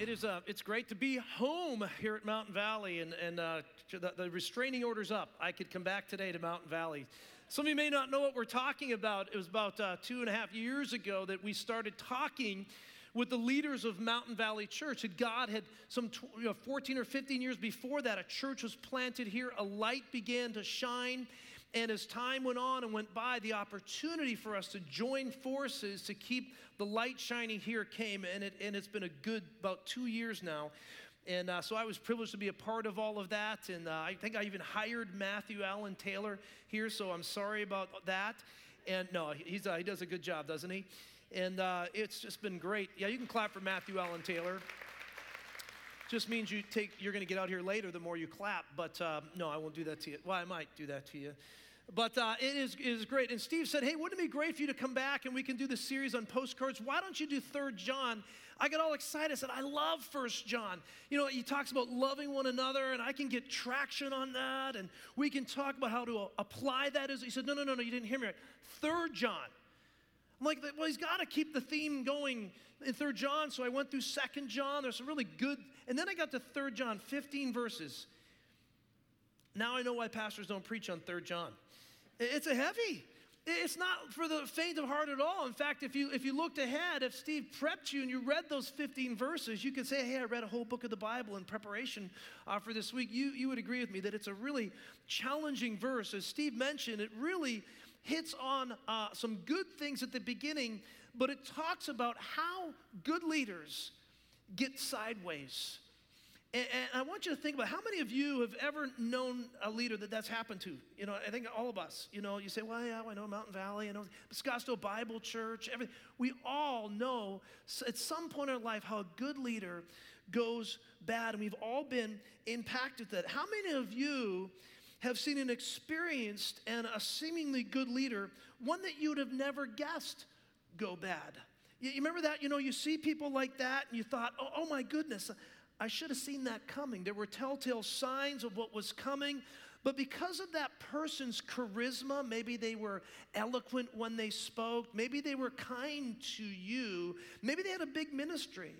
It is, uh, it's great to be home here at Mountain Valley, and, and uh, the, the, restraining order's up. I could come back today to Mountain Valley. Some of you may not know what we're talking about. It was about uh, two and a half years ago that we started talking with the leaders of Mountain Valley Church. That God had some tw- you know, 14 or 15 years before that, a church was planted here, a light began to shine. And as time went on and went by, the opportunity for us to join forces to keep the light shining here came. And, it, and it's been a good about two years now. And uh, so I was privileged to be a part of all of that. And uh, I think I even hired Matthew Allen Taylor here, so I'm sorry about that. And no, he's, uh, he does a good job, doesn't he? And uh, it's just been great. Yeah, you can clap for Matthew Allen Taylor just means you take you're going to get out here later the more you clap but uh, no i won't do that to you. Well i might do that to you. But uh, it, is, it is great. And steve said hey wouldn't it be great for you to come back and we can do the series on postcards? Why don't you do third john? I got all excited i said i love first john. You know he talks about loving one another and i can get traction on that and we can talk about how to apply that as he said no no no no you didn't hear me right. Third john I'm like, well, he's got to keep the theme going in Third John. So I went through Second John. There's some really good. And then I got to Third John, 15 verses. Now I know why pastors don't preach on Third John. It's a heavy. It's not for the faint of heart at all. In fact, if you if you looked ahead, if Steve prepped you and you read those 15 verses, you could say, "Hey, I read a whole book of the Bible in preparation uh, for this week." You you would agree with me that it's a really challenging verse. As Steve mentioned, it really hits on uh, some good things at the beginning, but it talks about how good leaders get sideways. And, and, I want you to think about how many of you have ever known a leader that that's happened to? You know, I think all of us. You know, you say, well, yeah, I know Mountain Valley, I know Scottsdale Bible Church, everything. We all know at some point in our life how a good leader goes bad, and we've all been impacted that. How many of you have seen an experienced and a seemingly good leader, one that you would have never guessed go bad. You, remember that? You know, you see people like that and you thought, oh, oh my goodness, I should have seen that coming. There were telltale signs of what was coming. But because of that person's charisma, maybe they were eloquent when they spoke, maybe they were kind to you, maybe they had a big ministry,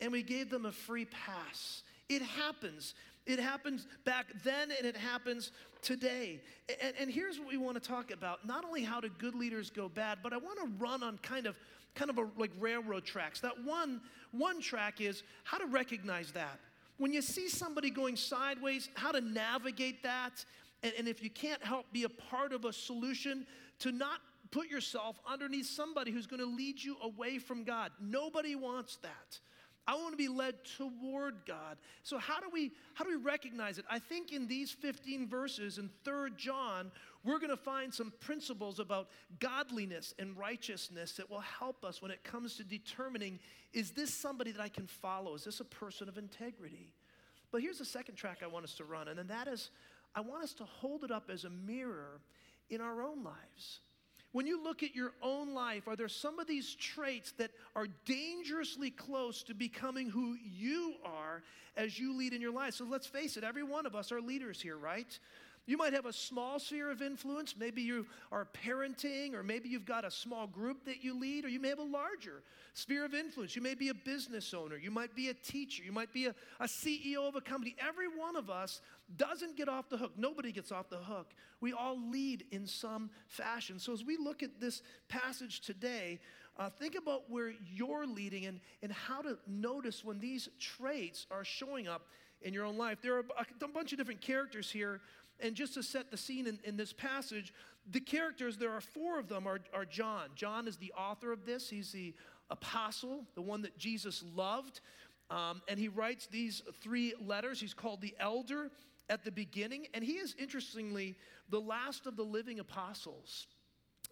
and we gave them a free pass. It happens. It happens back then and it happens today. And, and, here's what we want to talk about. Not only how do good leaders go bad, but I want to run on kind of kind of a, like railroad tracks. That one one track is how to recognize that. When you see somebody going sideways, how to navigate that. And, and if you can't help be a part of a solution, to not put yourself underneath somebody who's going to lead you away from God. Nobody wants that. I want to be led toward God. So how do we how do we recognize it? I think in these 15 verses in 3rd John, we're going to find some principles about godliness and righteousness that will help us when it comes to determining is this somebody that I can follow? Is this a person of integrity? But here's the second track I want us to run, and then that is I want us to hold it up as a mirror in our own lives. When you look at your own life, are there some of these traits that are dangerously close to becoming who you are as you lead in your life? So let's face it, every one of us are leaders here, right? You might have a small sphere of influence. Maybe you are parenting, or maybe you've got a small group that you lead, or you may have a larger sphere of influence. You may be a business owner, you might be a teacher, you might be a, a CEO of a company. Every one of us doesn't get off the hook. Nobody gets off the hook. We all lead in some fashion. So as we look at this passage today, uh, think about where you're leading and, and how to notice when these traits are showing up in your own life. There are a bunch of different characters here and just to set the scene in, in this passage, the characters, there are four of them, are, are John. John is the author of this, he's the apostle, the one that Jesus loved. Um, and he writes these three letters. He's called the elder at the beginning, and he is interestingly the last of the living apostles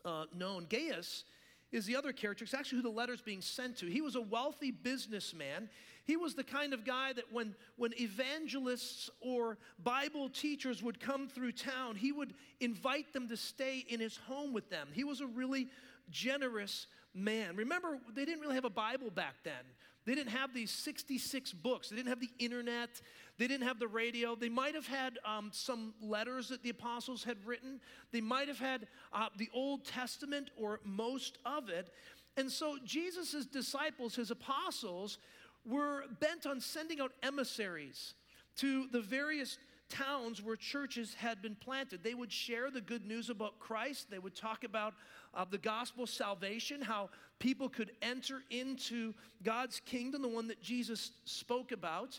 uh, known. Gaius is the other character. It's actually who the letter's being sent to. He was a wealthy businessman. He was the kind of guy that when, when evangelists or Bible teachers would come through town, he would invite them to stay in his home with them. He was a really generous man. Remember, they didn't really have a Bible back then. They didn't have these 66 books. They didn't have the internet. They didn't have the radio. They might have had um, some letters that the apostles had written. They might have had uh, the Old Testament or most of it. And so Jesus' disciples, his apostles, were bent on sending out emissaries to the various towns where churches had been planted. They would share the good news about Christ. They would talk about uh, the gospel salvation, how people could enter into God's kingdom, the one that Jesus spoke about.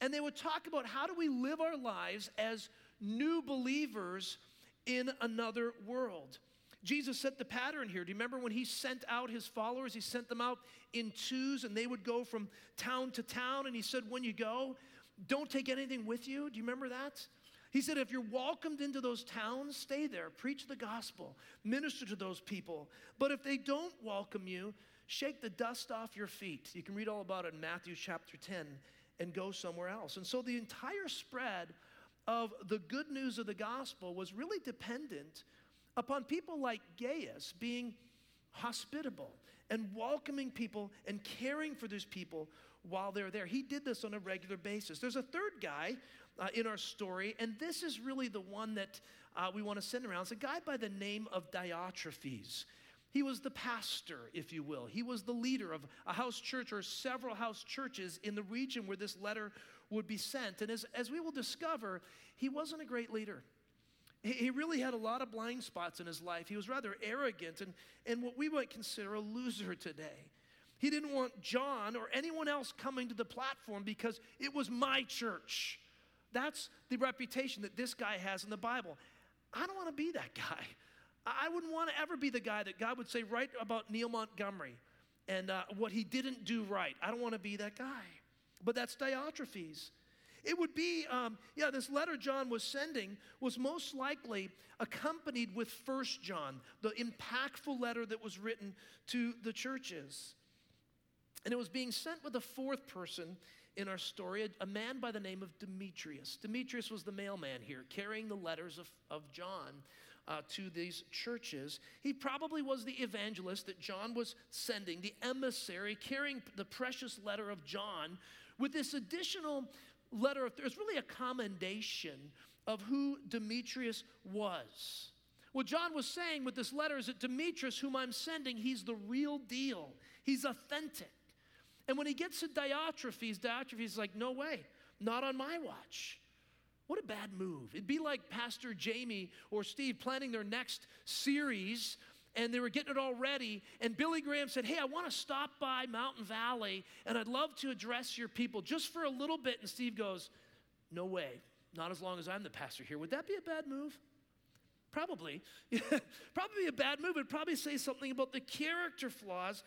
And they would talk about how do we live our lives as new believers in another world. Jesus set the pattern here. Do you remember when he sent out his followers? He sent them out in twos and they would go from town to town. And he said, When you go, don't take anything with you. Do you remember that? He said, if you're welcomed into those towns, stay there, preach the gospel, minister to those people. But if they don't welcome you, shake the dust off your feet. You can read all about it in Matthew chapter 10 and go somewhere else. And so the entire spread of the good news of the gospel was really dependent upon people like Gaius being hospitable and welcoming people and caring for those people while they're there. He did this on a regular basis. There's a third guy uh, in our story, and this is really the one that uh, we want to send around. It's a guy by the name of Diotrephes. He was the pastor, if you will. He was the leader of a house church or several house churches in the region where this letter would be sent. And as, as we will discover, he wasn't a great leader. He, he really had a lot of blind spots in his life. He was rather arrogant and, and what we might consider a loser today. He didn't want John or anyone else coming to the platform because it was my church. That's the reputation that this guy has in the Bible. I don't want to be that guy. I wouldn't want to ever be the guy that God would say right about Neil Montgomery and uh, what he didn't do right. I don't want to be that guy. But that's Diotrephes. It would be, um, yeah, this letter John was sending was most likely accompanied with First John, the impactful letter that was written to the churches. And it was being sent with a fourth person in our story, a, a, man by the name of Demetrius. Demetrius was the mailman here, carrying the letters of, of John uh, to these churches. He probably was the evangelist that John was sending, the emissary, carrying the precious letter of John with this additional letter of, there's really a commendation of who Demetrius was. What John was saying with this letter is that Demetrius, whom I'm sending, he's the real deal. He's authentic. And when he gets to Diotrephes, Diotrephes is like, no way, not on my watch. What a bad move. It'd be like Pastor Jamie or Steve planning their next series and they were getting it all ready. And Billy Graham said, Hey, I want to stop by Mountain Valley and I'd love to address your people just for a little bit. And Steve goes, No way, not as long as I'm the pastor here. Would that be a bad move? Probably. probably a bad move. It'd probably say something about the character flaws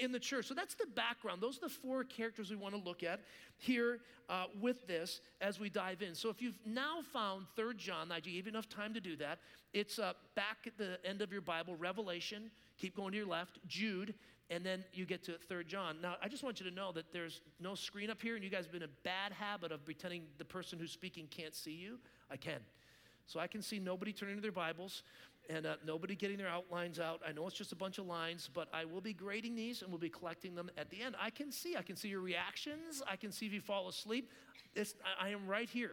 in the church. So that's the background. Those are the four characters we want to look at here uh, with this as we dive in. So if you've now found Third John, I gave you enough time to do that. It's uh, back at the end of your Bible, Revelation. Keep going to your left, Jude, and then you get to Third John. Now, I just want you to know that there's no screen up here, and you guys have been a bad habit of pretending the person who's speaking can't see you. I can. So I can see nobody turning to their Bibles and uh, nobody getting their outlines out. I know it's just a bunch of lines, but I will be grading these and we'll be collecting them at the end. I can see, I can see your reactions. I can see if you fall asleep. It's, I, I am right here,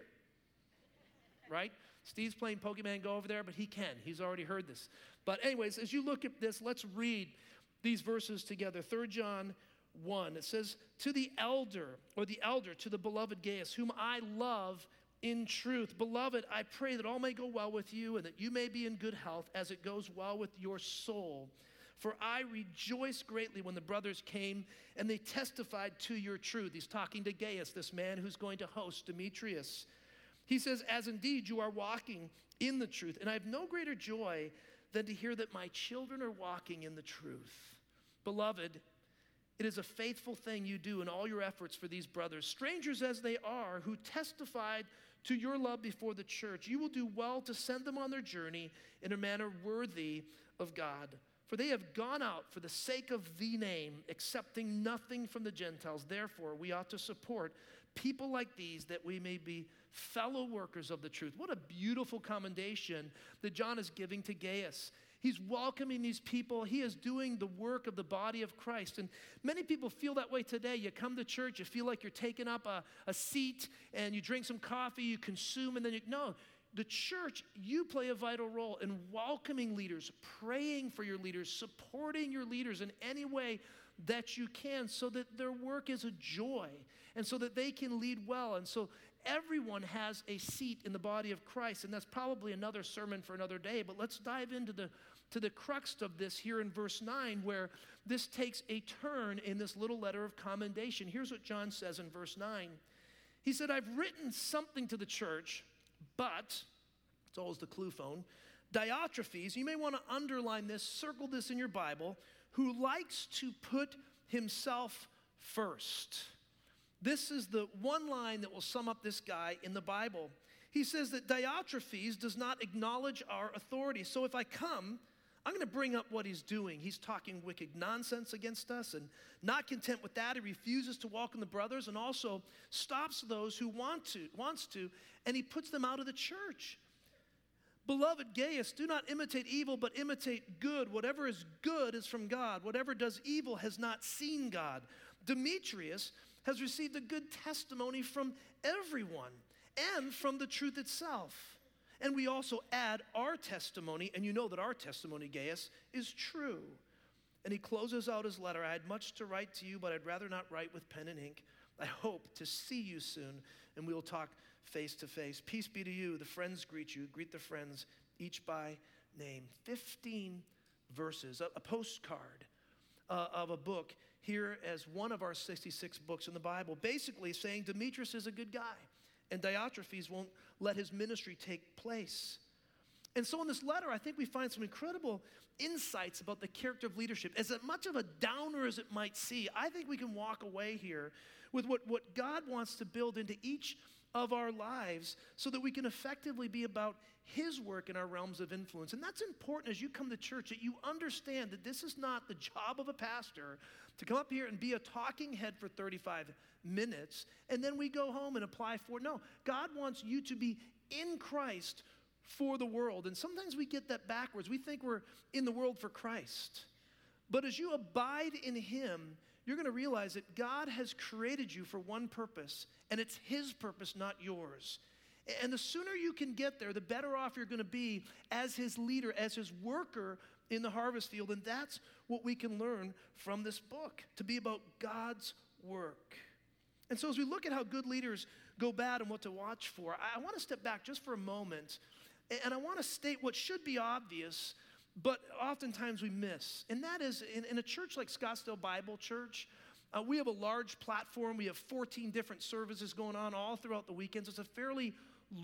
right? Steve's playing Pokemon Go over there, but he can. He's already heard this. But, anyways, as you look at this, let's read these verses together. 3 John 1, it says, To the elder, or the elder, to the beloved Gaius, whom I love in truth. Beloved, I pray that all may go well with you and that you may be in good health as it goes well with your soul. For I rejoiced greatly when the brothers came and they testified to your truth. He's talking to Gaius, this man who's going to host Demetrius. He says, As indeed you are walking in the truth, and I have no greater joy than to hear that my children are walking in the truth. Beloved, it is a faithful thing you do in all your efforts for these brothers, strangers as they are, who testified to your love before the church, you will do well to send them on their journey in a manner worthy of God. For they have gone out for the sake of the name, accepting nothing from the Gentiles. Therefore, we ought to support people like these that we may be fellow workers of the truth. What a beautiful commendation that John is giving to Gaius. He's welcoming these people. He is doing the work of the body of Christ. And many people feel that way today. You come to church, you feel like you're taking up a, a seat, and you drink some coffee, you consume, and then you, no, the church, you play a vital role in welcoming leaders, praying for your leaders, supporting your leaders in any way that you can so that their work is a joy and so that they can lead well. And so everyone has a seat in the body of Christ. And that's probably another sermon for another day. But let's dive into the to the crux of this here in verse 9, where this takes a turn in this little letter of commendation. Here's what John says in verse 9. He said, I've written something to the church, but, it's always the clue phone, Diotrephes, you may want to underline this, circle this in your Bible, who likes to put himself first. This is the one line that will sum up this guy in the Bible. He says that Diotrephes does not acknowledge our authority. So if I come, I'm going to bring up what he's doing. He's talking wicked nonsense against us, and not content with that, he refuses to welcome the brothers and also stops those who want to, wants to, and he puts them out of the church. Beloved Gaius, do not imitate evil, but imitate good. Whatever is good is from God. Whatever does evil has not seen God. Demetrius has received a good testimony from everyone and from the truth itself. And we also add our testimony, and you know that our testimony, Gaius, is true. And he closes out his letter I had much to write to you, but I'd rather not write with pen and ink. I hope to see you soon, and we will talk face to face. Peace be to you. The friends greet you. Greet the friends, each by name. 15 verses, a, a postcard uh, of a book here as one of our 66 books in the Bible, basically saying Demetrius is a good guy, and Diotrephes won't let his ministry take place. And so, in this letter, I think we find some incredible insights about the character of leadership. As much of a downer as it might seem, I think we can walk away here with what, what God wants to build into each of our lives so that we can effectively be about His work in our realms of influence. And that's important as you come to church that you understand that this is not the job of a pastor to come up here and be a talking head for 35 minutes and then we go home and apply for. No, God wants you to be in Christ for the world. And sometimes we get that backwards. We think we're in the world for Christ. But as you abide in Him, you're going to realize that God has created you for one purpose, and it's His purpose, not yours. And the sooner you can get there, the better off you're going to be as His leader, as His worker in the harvest field. And that's what we can learn from this book to be about God's work. And so, as we look at how good leaders go bad and what to watch for, I want to step back just for a moment and I want to state what should be obvious but oftentimes we miss. And that is in, in a church like Scottsdale Bible Church, uh, we have a large platform. We have 14 different services going on all throughout the weekends. It's a fairly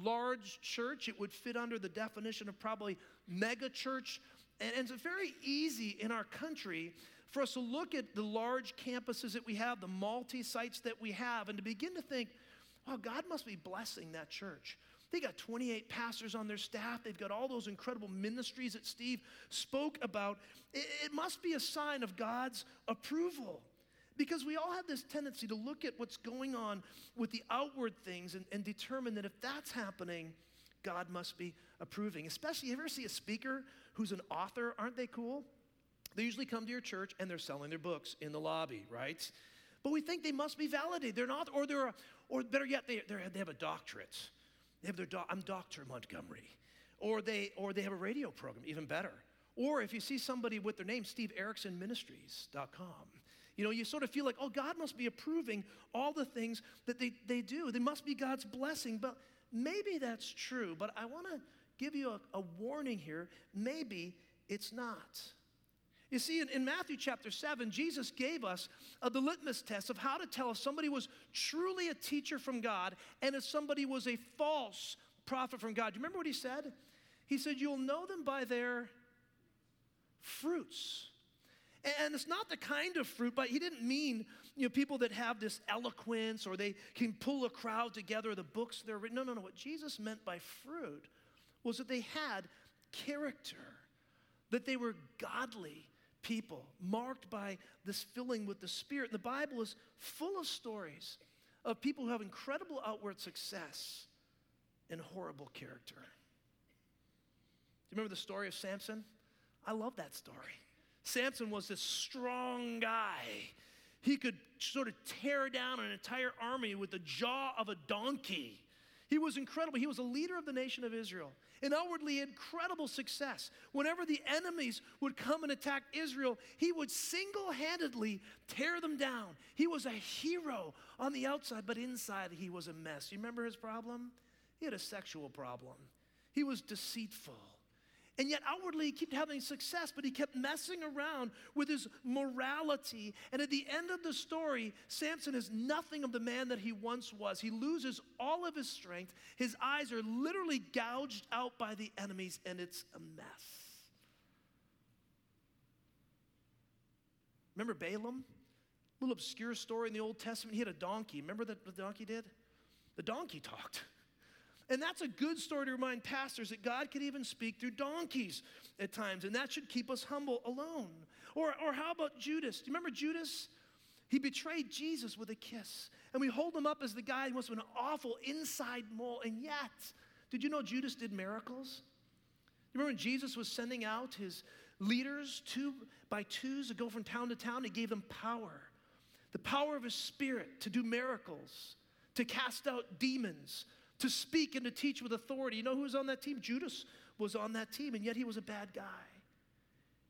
large church. It would fit under the definition of probably mega church. And, and it's very easy in our country for us to look at the large campuses that we have, the multi sites that we have, and to begin to think, oh, God must be blessing that church. They got 28 pastors on their staff. They've got all those incredible ministries that Steve spoke about. It, it, must be a sign of God's approval. Because we all have this tendency to look at what's going on with the outward things and, and determine that if that's happening, God must be approving. Especially, you ever see a speaker who's an author? Aren't they cool? They usually come to your church and they're selling their books in the lobby, right? But we think they must be validated. They're not, or they're, or better yet, they, they have a doctorate. They have their I'm Dr. Montgomery. Or they, or they have a radio program, even better. Or if you see somebody with their name, Steve Erickson Ministries.com. You know, you sort of feel like, oh, God must be approving all the things that they, they do. They must be God's blessing. But maybe that's true. But I want to give you a, a warning here. Maybe it's not. You see, in, in, Matthew chapter 7, Jesus gave us uh, the litmus test of how to tell if somebody was truly a teacher from God and if somebody was a false prophet from God. Do you remember what he said? He said, You'll know them by their fruits. And it's not the kind of fruit, but he didn't mean you know, people that have this eloquence or they can pull a crowd together, the books they're written. No, no, no. What Jesus meant by fruit was that they had character, that they were godly, people, marked by this filling with the Spirit. the Bible is full of stories of people who have incredible outward success and horrible character. Do you remember the story of Samson? I love that story. Samson was this strong guy. He could sort of tear down an entire army with the jaw of a donkey. He was incredible. He was a leader of the nation of Israel and outwardly incredible success. Whenever the enemies would come and attack Israel, he would single handedly tear them down. He was a hero on the outside, but inside he was a mess. You remember his problem? He had a sexual problem, he was deceitful. And yet, outwardly, he kept having success, but he kept messing around with his morality. And at the end of the story, Samson is nothing of the man that he once was. He loses all of his strength. His eyes are literally gouged out by the enemies, and it's a mess. Remember Balaam? A little obscure story in the Old Testament. He had a donkey. Remember what the donkey did? The donkey talked. And that's a good story to remind pastors that God can even speak through donkeys at times, and that should keep us humble alone. Or, or how about Judas? Do you remember Judas? He betrayed Jesus with a kiss. And we hold him up as the guy who must have been an awful inside mole. And yet, did you know Judas did miracles? You remember when Jesus was sending out his leaders two by twos to go from town to town? He gave them power the power of his spirit to do miracles, to cast out demons, to speak and to teach with authority. You know who was on that team? Judas was on that team, and yet he was a bad guy.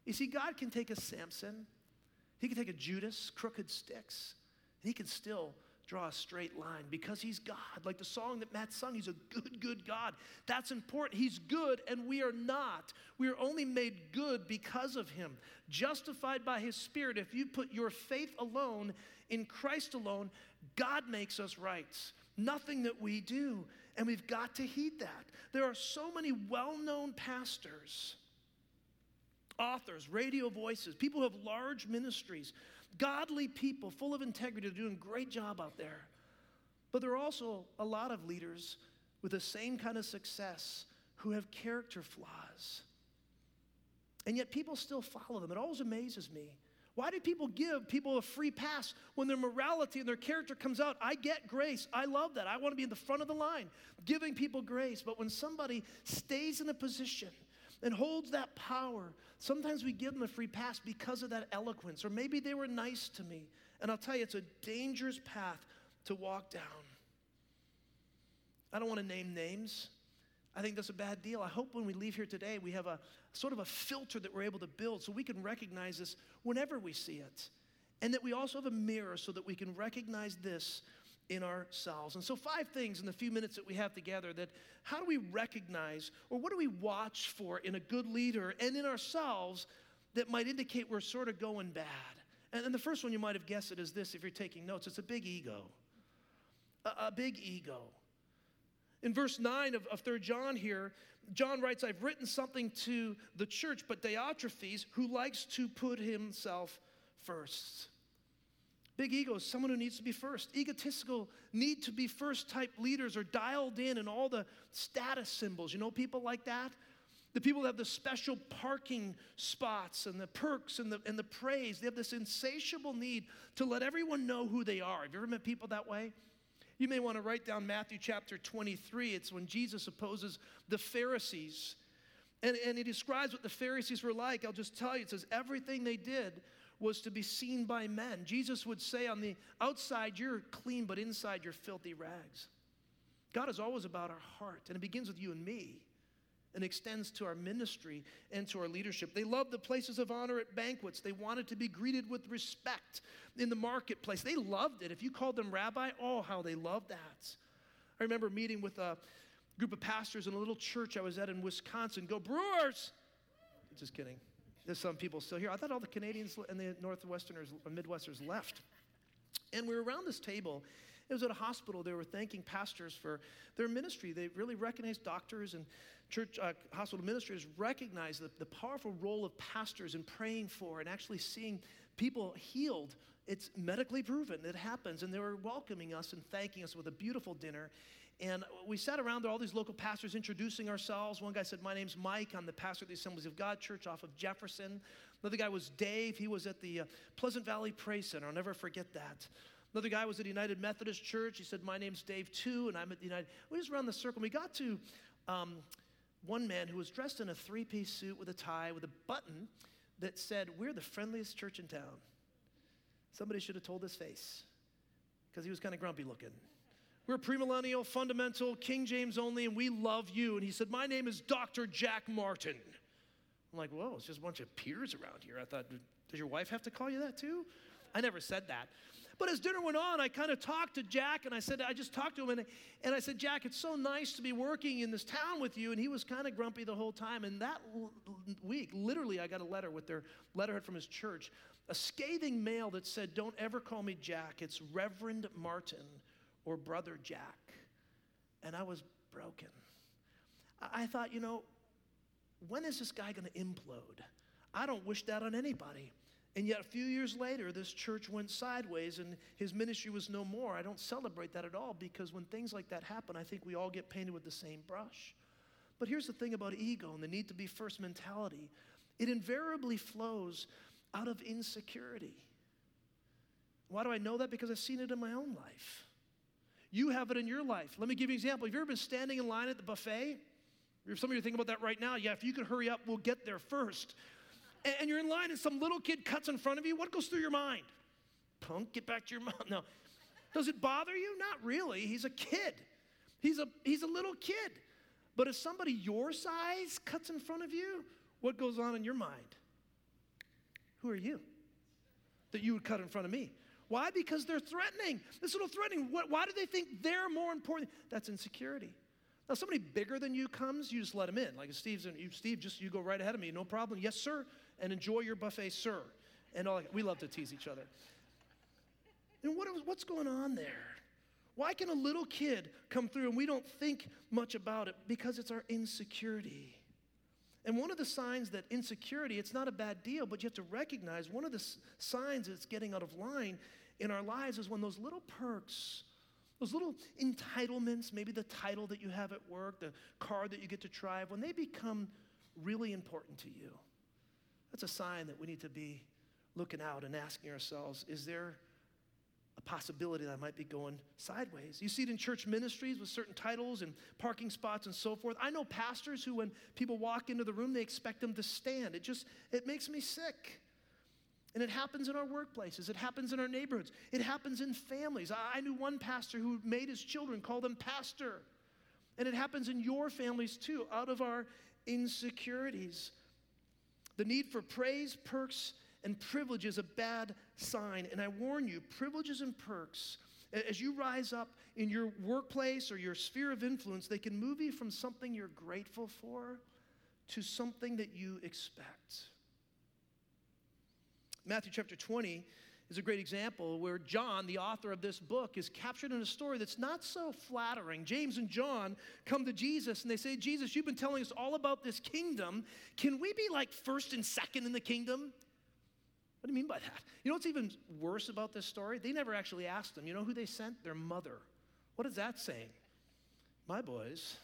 You see, God can take a Samson, he can take a Judas, crooked sticks, and he can still draw a straight line because he's God. Like the song that Matt sung, he's a good, good God. That's important. He's good, and we are not. We are only made good because of him, justified by his Spirit. If you put your faith alone in Christ alone, God makes us right nothing that we do. And we've got to heed that. There are so many well known pastors, authors, radio voices, people who have large ministries, godly people full of integrity, doing a great job out there. But there are also a lot of leaders with the same kind of success who have character flaws. And yet people still follow them. It always amazes me why do people give people a free pass when their morality and their character comes out? I get grace. I love that. I want to be in the front of the line, giving people grace. But when somebody stays in a position and holds that power, sometimes we give them a free pass because of that eloquence, or maybe they were nice to me. And I'll tell you, it's a dangerous path to walk down. I don't want to name names. I think that's a bad deal. I hope when we leave here today, we have a sort of a filter that we're able to build so we can recognize this whenever we see it. And that we also have a mirror so that we can recognize this in ourselves. And so, five things in the few minutes that we have together that how do we recognize or what do we watch for in a good leader and in ourselves that might indicate we're sort of going bad? And, the first one you might have guessed it is this if you're taking notes it's a big ego. a, a big ego. In verse 9 of, of 3 John here, John writes, I've written something to the church, but Diotrephes, who likes to put himself first. Big ego is someone who needs to be first. Egotistical, need to be first type leaders are dialed in and all the status symbols. You know people like that? The people that have the special parking spots and the perks and the, and the praise. They have this insatiable need to let everyone know who they are. Have you ever met people that way? You may want to write down Matthew chapter 23. It's when Jesus opposes the Pharisees. And, and he describes what the Pharisees were like. I'll just tell you it says, everything they did was to be seen by men. Jesus would say, on the outside, you're clean, but inside, you're filthy rags. God is always about our heart, and it begins with you and me and extends to our ministry and to our leadership. They loved the places of honor at banquets. They wanted to be greeted with respect in the marketplace. They loved it. If you called them rabbi, oh, how they loved that. I remember meeting with a group of pastors in a little church I was at in Wisconsin. Go Brewers! Just kidding. There's some people still here. I thought all the Canadians and the Northwesterners, Midwesterners left. And we were around this table, it was at a hospital. They were thanking pastors for their ministry. They really recognized doctors and church uh, hospital ministers recognize the, the powerful role of pastors in praying for and actually seeing people healed. It's medically proven. It happens. And they were welcoming us and thanking us with a beautiful dinner. And we sat around there, all these local pastors introducing ourselves. One guy said, My name's Mike. I'm the pastor of the Assemblies of God Church off of Jefferson. Another guy was Dave. He was at the uh, Pleasant Valley Praise Center. I'll never forget that. Another guy was at United Methodist Church. He said, My name's Dave too, and I'm at the United. We just around the circle. We got to um, one man who was dressed in a three piece suit with a tie with a button that said, We're the friendliest church in town. Somebody should have told his face because he was kind of grumpy looking. We're premillennial, fundamental, King James only, and we love you. And he said, My name is Dr. Jack Martin. I'm like, Whoa, it's just a bunch of peers around here. I thought, Does your wife have to call you that too? I never said that. But as dinner went on, I kind of talked to Jack and I said, I just talked to him and, and I said, Jack, it's so nice to be working in this town with you. And he was kind of grumpy the whole time. And that l- week, literally, I got a letter with their letterhead from his church, a scathing mail that said, Don't ever call me Jack. It's Reverend Martin or Brother Jack. And I was broken. I, I thought, you know, when is this guy going to implode? I don't wish that on anybody. And yet, a few years later, this church went sideways and his ministry was no more. I don't celebrate that at all because when things like that happen, I think we all get painted with the same brush. But here's the thing about ego and the need to be first mentality it invariably flows out of insecurity. Why do I know that? Because I've seen it in my own life. You have it in your life. Let me give you an example. Have you ever been standing in line at the buffet? If some of you are thinking about that right now. Yeah, if you could hurry up, we'll get there first and you're in line and some little kid cuts in front of you, what goes through your mind? Punk, get back to your mom. No. Does it bother you? Not really. He's a kid. He's a, he's a little kid. But if somebody your size cuts in front of you, what goes on in your mind? Who are you? That you would cut in front of me. Why? Because they're threatening. This little threatening. What, why do they think they're more important? That's insecurity. Now, somebody bigger than you comes, you just let him in. Like Steve's, in, you, Steve, just you go right ahead of me, no problem. Yes, sir and enjoy your buffet, sir. And all, that. we love to tease each other. And what, what's going on there? Why can a little kid come through and we don't think much about it? Because it's our insecurity. And one of the signs that insecurity, it's not a bad deal, but you have to recognize one of the signs it's getting out of line in our lives is when those little perks, those little entitlements, maybe the title that you have at work, the car that you get to drive, when they become really important to you. That's a sign that we need to be looking out and asking ourselves is there a possibility that I might be going sideways? You see it in church ministries with certain titles and parking spots and so forth. I know pastors who, when people walk into the room, they expect them to stand. It just, it makes me sick. And it happens in our workplaces. It happens in our neighborhoods. It happens in families. I knew one pastor who made his children call them pastor. And it happens in your families too, out of our insecurities. The need for praise, perks, and privilege is a bad sign. And I warn you, privileges and perks, as you rise up in your workplace or your sphere of influence, they can move you from something you're grateful for to something that you expect. Matthew chapter 20 is a great example where John, the author of this book, is captured in a story that's not so flattering. James and John come to Jesus and they say, Jesus, you've been telling us all about this kingdom. Can we be like first and second in the kingdom? What do you mean by that? You know what's even worse about this story? They never actually asked them. You know who they sent? Their mother. What is that saying? My boys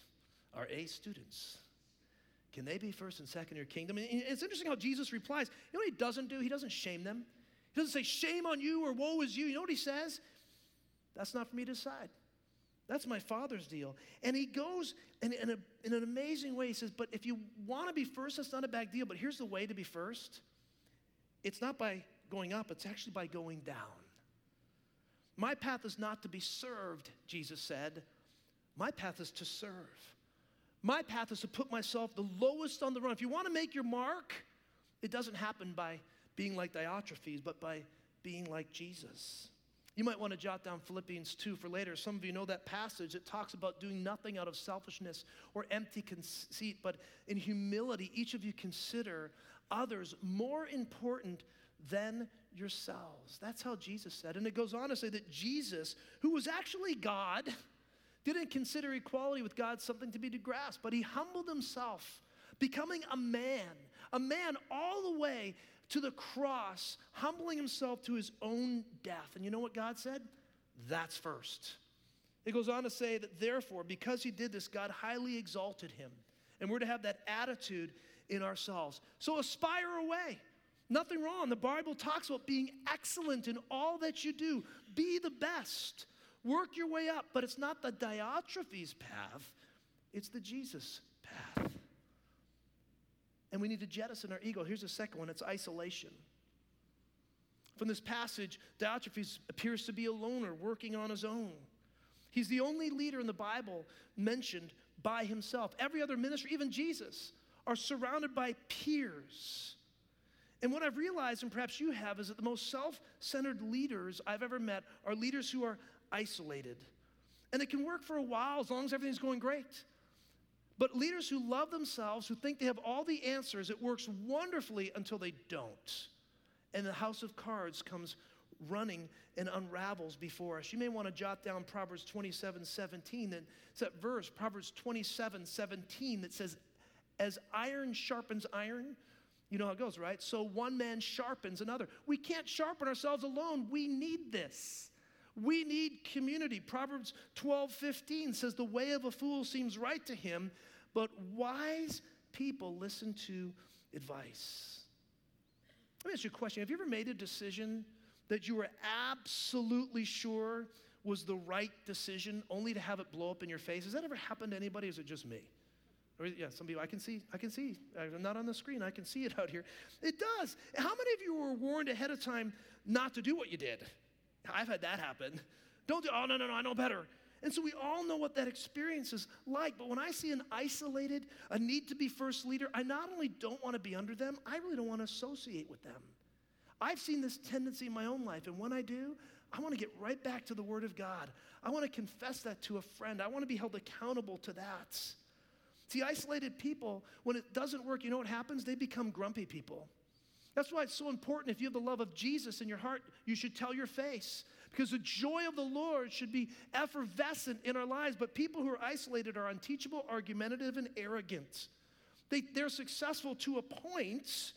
are A students. Can they be first and second in your kingdom? And it's interesting how Jesus replies. You know what he doesn't do? He doesn't shame them. He doesn't say, shame on you or woe is you. You know what he says? That's not for me to decide. That's my father's deal. And he goes in, a, in an amazing way, he says, But if you want to be first, that's not a bad deal. But here's the way to be first it's not by going up, it's actually by going down. My path is not to be served, Jesus said. My path is to serve. My path is to put myself the lowest on the run. If you want to make your mark, it doesn't happen by being like Diotrephes, but by being like Jesus. You might want to jot down Philippians 2 for later. Some of you know that passage. It talks about doing nothing out of selfishness or empty conceit, but in humility, each of you consider others more important than yourselves. That's how Jesus said. And it goes on to say that Jesus, who was actually God, didn't consider equality with God something to be grasped, but he humbled himself, becoming a man, a man all the way to the cross, humbling himself to his own death. And you know what God said? That's first. It goes on to say that therefore, because he did this, God highly exalted him. And we're to have that attitude in ourselves. So aspire away. Nothing wrong. The Bible talks about being excellent in all that you do. Be the best. Work your way up. But it's not the Diotrephes path, it's the Jesus path and we need to jettison our ego. Here's the second one it's isolation. From this passage, Diotrephes appears to be a loner working on his own. He's the only leader in the Bible mentioned by himself. Every other minister, even Jesus, are surrounded by peers. And what I've realized, and perhaps you have, is that the most self centered leaders I've ever met are leaders who are isolated. And it can work for a while as long as everything's going great. But leaders who love themselves, who think they have all the answers, it works wonderfully until they don't. And the house of cards comes running and unravels before us. You may want to jot down Proverbs 27 17. It's that verse, Proverbs 27 17, that says, As iron sharpens iron, you know how it goes, right? So one man sharpens another. We can't sharpen ourselves alone. We need this. We need community. Proverbs 12 15 says, The way of a fool seems right to him, but wise people listen to advice. Let me ask you a question. Have you ever made a decision that you were absolutely sure was the right decision only to have it blow up in your face? Has that ever happened to anybody? is it just me? Or, yeah, some people, I can see, I can see. I'm not on the screen, I can see it out here. It does. How many of you were warned ahead of time not to do what you did? I've had that happen. Don't do, oh, no, no, no, I know better. And so we all know what that experience is like. But when I see an isolated, a need to be first leader, I not only don't want to be under them, I really don't want to associate with them. I've seen this tendency in my own life, and when I do, I want to get right back to the Word of God. I want to confess that to a friend. I want to be held accountable to that. See, isolated people, when it doesn't work, you know what happens? They become grumpy people. That's why it's so important. If you have the love of Jesus in your heart, you should tell your face. Because the joy of the Lord should be effervescent in our lives. But people who are isolated are unteachable, argumentative, and arrogant. They, they're successful to a point,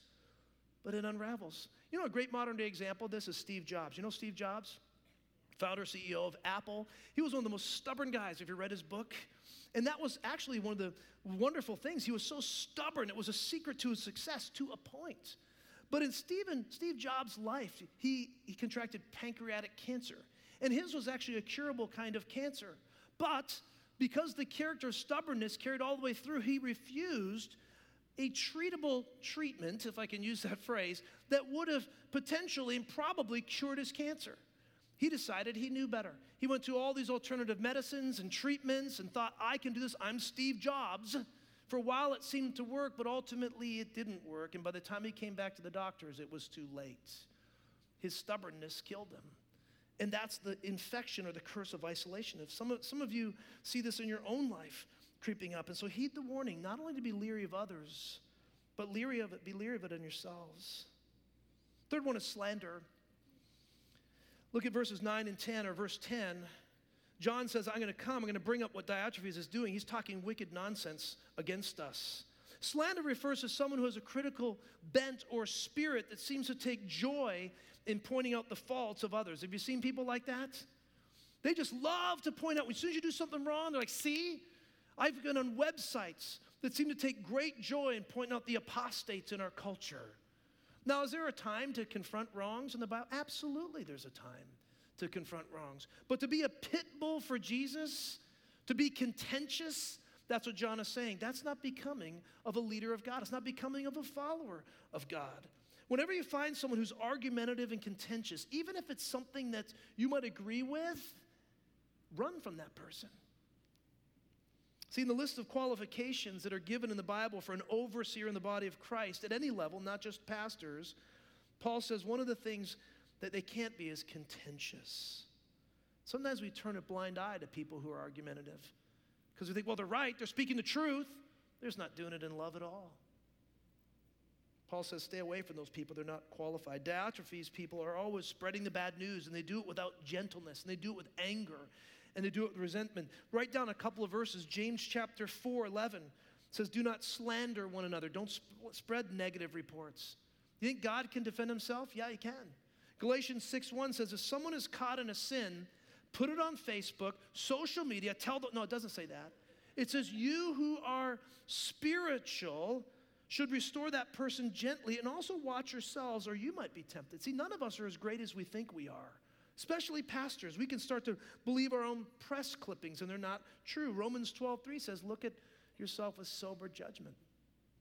but it unravels. You know, a great modern day example of this is Steve Jobs. You know Steve Jobs? Founder, CEO of Apple. He was one of the most stubborn guys, if you read his book. And that was actually one of the wonderful things. He was so stubborn, it was a secret to his success to a point. But in Stephen, Steve Jobs' life, he, he contracted pancreatic cancer. And his was actually a curable kind of cancer. But because the character of stubbornness carried all the way through, he refused a treatable treatment, if I can use that phrase, that would have potentially and probably cured his cancer. He decided he knew better. He went to all these alternative medicines and treatments and thought, I can do this. I'm Steve Jobs. For a while it seemed to work, but ultimately it didn't work. And by the time he came back to the doctors, it was too late. His stubbornness killed him. And that's the infection or the curse of isolation. If some of, some of you see this in your own life, creeping up. And so heed the warning, not only to be leery of others, but leery of it, be leery of it in yourselves. Third one is slander. Look at verses 9 and 10, or verse 10. John says, I'm going to come, I'm going to bring up what Diotrephes is doing. He's talking wicked nonsense against us. Slander refers to someone who has a critical bent or spirit that seems to take joy in pointing out the faults of others. Have you seen people like that? They just love to point out, as soon as you do something wrong, they're like, see, I've been on websites that seem to take great joy in pointing out the apostates in our culture. Now, is there a time to confront wrongs in the Bible? Absolutely, there's a time to confront wrongs. But to be a pit bull for Jesus, to be contentious, that's what John is saying. That's not becoming of a leader of God. It's not becoming of a follower of God. Whenever you find someone who's argumentative and contentious, even if it's something that you might agree with, run from that person. See, in the list of qualifications that are given in the Bible for an overseer in the body of Christ at any level, not just pastors, Paul says one of the things that they can't be as contentious. Sometimes we turn a blind eye to people who are argumentative because we think, well, they're right, they're speaking the truth. They're just not doing it in love at all. Paul says, stay away from those people. They're not qualified. Diotrephes people are always spreading the bad news, and they do it without gentleness, and they do it with anger, and they do it with resentment. Write down a couple of verses. James chapter 4, 11 says, Do not slander one another. Don't sp- spread negative reports. You think God can defend himself? Yeah, he can. Galatians 6, 1 says, If someone is caught in a sin, put it on Facebook, social media, tell them, no, it doesn't say that. It says, You who are spiritual should restore that person gently and also watch yourselves, or you might be tempted. See, none of us are as great as we think we are especially pastors. We can start to believe our own press clippings and they're not true. Romans 12, 3 says, Look at yourself with sober judgment.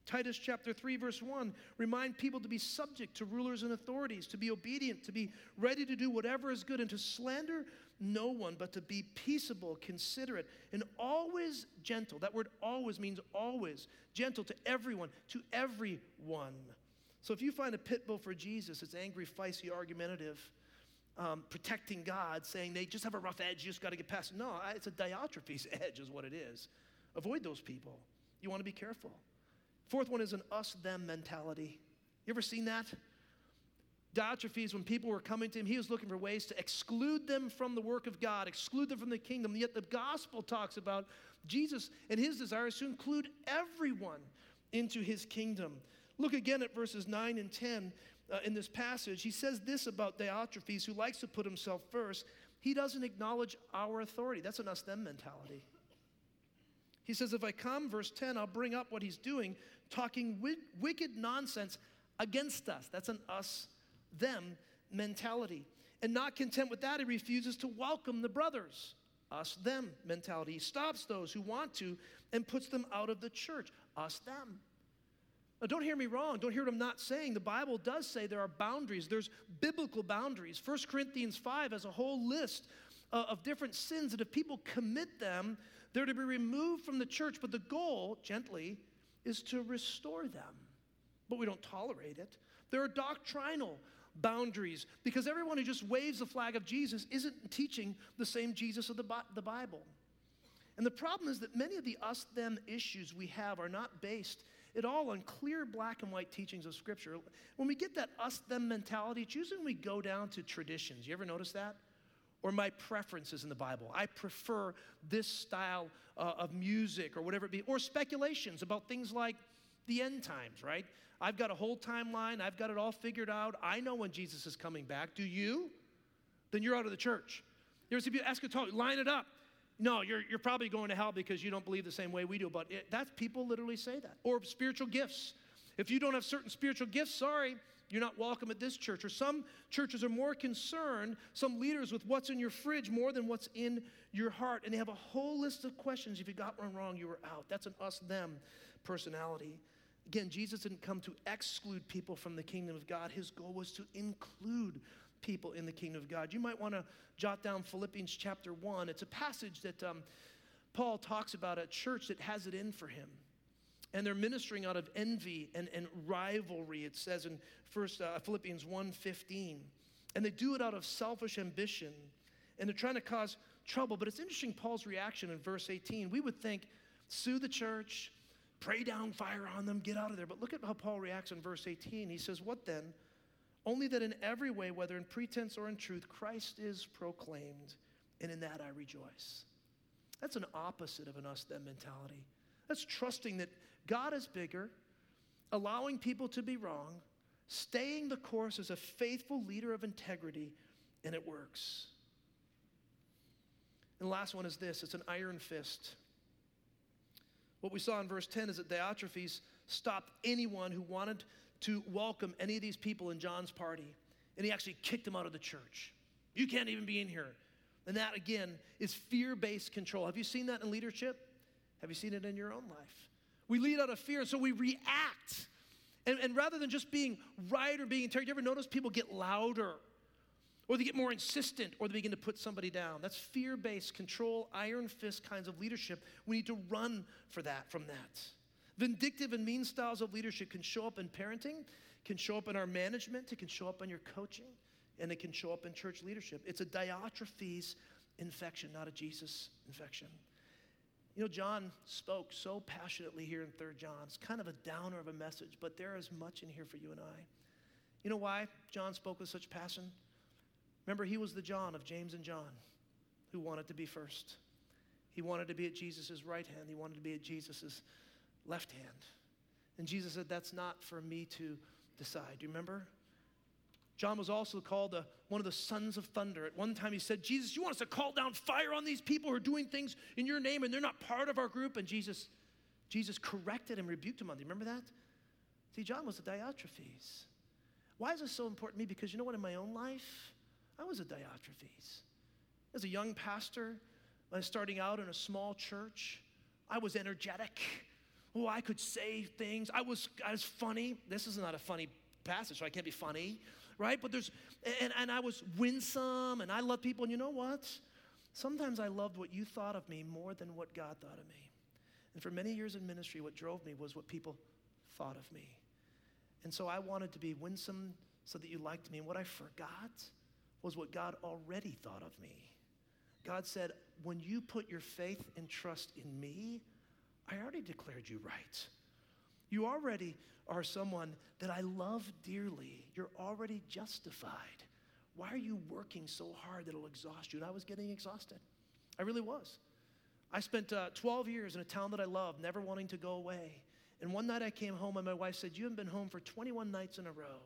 Titus chapter 3, verse 1 remind people to be subject to rulers and authorities, to be obedient, to be ready to do whatever is good, and to slander no one, but to be peaceable, considerate, and always gentle. That word always means always. Gentle to everyone, to everyone. So if you find a pit bull for Jesus, it's angry, feisty, argumentative, um, protecting God, saying they just have a rough edge, you just got to get past. No, it's a Diotrephes edge, is what it is. Avoid those people. You want to be careful. Fourth one is an us them mentality. You ever seen that? Diotrephes, when people were coming to him, he was looking for ways to exclude them from the work of God, exclude them from the kingdom. Yet the gospel talks about Jesus and his desires to include everyone into his kingdom. Look again at verses 9 and 10 uh, in this passage. He says this about Diotrephes, who likes to put himself first. He doesn't acknowledge our authority. That's an us them mentality. He says, If I come, verse 10, I'll bring up what he's doing, talking wicked nonsense against us. That's an us them mentality. And not content with that, he refuses to welcome the brothers. Us them mentality. He stops those who want to and puts them out of the church. Us them. Now, don't hear me wrong. Don't hear what I'm not saying. The Bible does say there are boundaries, there's biblical boundaries. 1 Corinthians 5 has a whole list uh, of different sins that if people commit them, they're to be removed from the church. But the goal, gently, is to restore them. But we don't tolerate it. There are doctrinal boundaries because everyone who just waves the flag of Jesus isn't teaching the same Jesus of the, the Bible. And the problem is that many of the us them issues we have are not based at all on clear black and white teachings of Scripture. When we get that us them mentality, it's usually when we go down to traditions. You ever notice that? Or my preferences in the Bible. I prefer this style uh, of music or whatever it be. Or speculations about things like the end times, right? I've got a whole timeline, I've got it all figured out. I know when Jesus is coming back. Do you? Then you're out of the church. You ever see people eschatology, line it up. No, you're, you're probably going to hell because you don't believe the same way we do. But it, that's people literally say that. Or spiritual gifts. If you don't have certain spiritual gifts, sorry, you're not welcome at this church. Or some churches are more concerned, some leaders, with what's in your fridge more than what's in your heart. And they have a whole list of questions. If you got one wrong, you were out. That's an us them personality. Again, Jesus didn't come to exclude people from the kingdom of God, his goal was to include people in the kingdom of God. You might want to jot down Philippians chapter 1. It's a passage that um, Paul talks about a church that has it in for him. And they're ministering out of envy and, and rivalry, it says in First uh, Philippians 1.15. And they do it out of selfish ambition. And they're trying to cause trouble. But it's interesting, Paul's reaction in verse 18. We would think, sue the church, pray down fire on them, get out of there. But look at how Paul reacts in verse 18. He says, What then? Only that in every way, whether in pretense or in truth, Christ is proclaimed, and in that I rejoice. That's an opposite of an us them mentality. That's trusting that God is bigger, allowing people to be wrong, staying the course as a faithful leader of integrity, and it works. And the last one is this it's an iron fist. What we saw in verse 10 is that Diotrephes stopped anyone who wanted to welcome any of these people in John's party, and he actually kicked them out of the church. You can't even be in here. And that, again, is fear based control. Have you seen that in leadership? Have you seen it in your own life? We lead out of fear, and so we react. And, and rather than just being right or being intelligent, you ever notice people get louder? Or they get more insistent, or they begin to put somebody down. That's fear based control, iron fist kinds of leadership. We need to run for that, from that. Vindictive and mean styles of leadership can show up in parenting, can show up in our management, it can show up in your coaching, and it can show up in church leadership. It's a Diotrephes infection, not a Jesus infection. You know, John spoke so passionately here in 3 John. It's kind of a downer of a message, but there is much in here for you and I. You know why John spoke with such passion? Remember, he was the John of James and John who wanted to be first. He wanted to be at Jesus' right hand, he wanted to be at Jesus' left hand. And Jesus said, That's not for me to decide. Do you remember? John was also called a, one of the sons of thunder. At one time, he said, Jesus, you want us to call down fire on these people who are doing things in your name and they're not part of our group? And Jesus, Jesus corrected and rebuked him on. Do you remember that? See, John was a Diotrephes. Why is this so important to me? Because you know what, in my own life, I was a Diotrephes. As a young pastor, when I was starting out in a small church. I was energetic. Oh, I could say things. I was, I was funny. This is not a funny passage, so I can't be funny, right? But there's, and, and I was winsome and I loved people. And you know what? Sometimes I loved what you thought of me more than what God thought of me. And for many years in ministry, what drove me was what people thought of me. And so I wanted to be winsome so that you liked me. And what I forgot was what God already thought of me. God said, when you put your faith and trust in me, I already declared you right. You already are someone that I love dearly. You're already justified. Why are you working so hard that it'll exhaust you? And I was getting exhausted. I really was. I spent uh, 12 years in a town that I loved, never wanting to go away. And one night I came home and my wife said, You haven't been home for 21 nights in a row.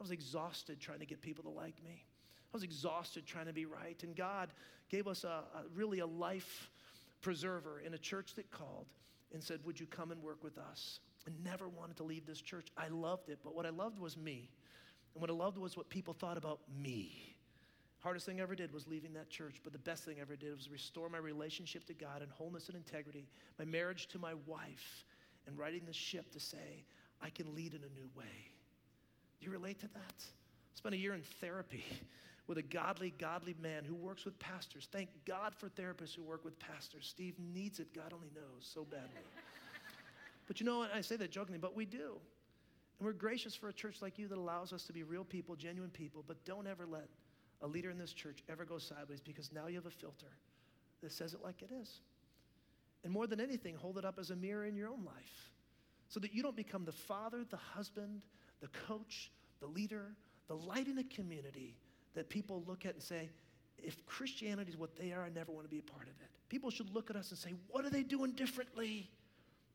I was exhausted trying to get people to like me. I was exhausted trying to be right. And God gave us a, a really a life preserver in a church that called and said, Would you come and work with us? And never wanted to leave this church. I loved it, but what I loved was me. And what I loved was what people thought about me. Hardest thing I ever did was leaving that church, but the best thing I ever did was restore my relationship to God and wholeness and integrity, my marriage to my wife, and riding the ship to say, I can lead in a new way. Do you relate to that? Spent a year in therapy with a godly, godly man who works with pastors. Thank God for therapists who work with pastors. Steve needs it, God only knows, so badly. But you know what? I say that jokingly, but we do. And we're gracious for a church like you that allows us to be real people, genuine people, but don't ever let a leader in this church ever go sideways because now you have a filter that says it like it is. And more than anything, hold it up as a mirror in your own life so that you don't become the father, the husband, the coach, the leader, the light in a community that people look at and say, if Christianity is what they are, I never want to be a part of it. People should look at us and say, what are they doing differently?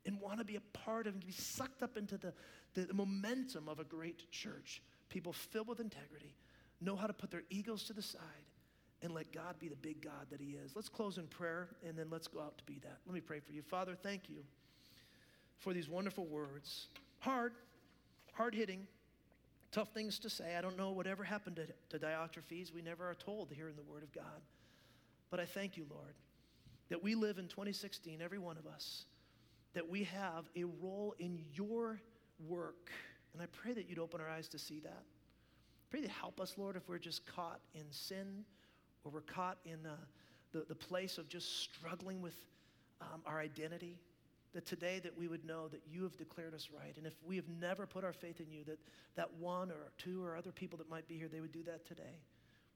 And want to be a part of and be sucked up into the, the, momentum of a great church. People filled with integrity, know how to put their egos to the side and let God be the big God that He is. Let's close in prayer and then let's go out to be that. Let me pray for you. Father, thank you for these wonderful words. Hard, hard hitting, tough things to say. I don't know whatever happened to, to Diotrephes. We never are told here in the Word of God. But I thank you, Lord, that we live in 2016, every one of us, that we have a role in your work. And I pray that you'd open our eyes to see that. Pray to help us, Lord, if we're just caught in sin or we're caught in uh, the, the place of just struggling with um, our identity. That today that we would know that you have declared us right. And if we have never put our faith in you, that that one or two or other people that might be here, they would do that today.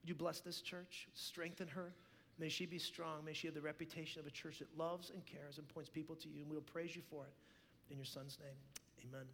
Would you bless this church? Strengthen her. May she be strong. May she have the reputation of a church that loves and cares and points people to you. And we'll praise you for it. In your son's name, amen.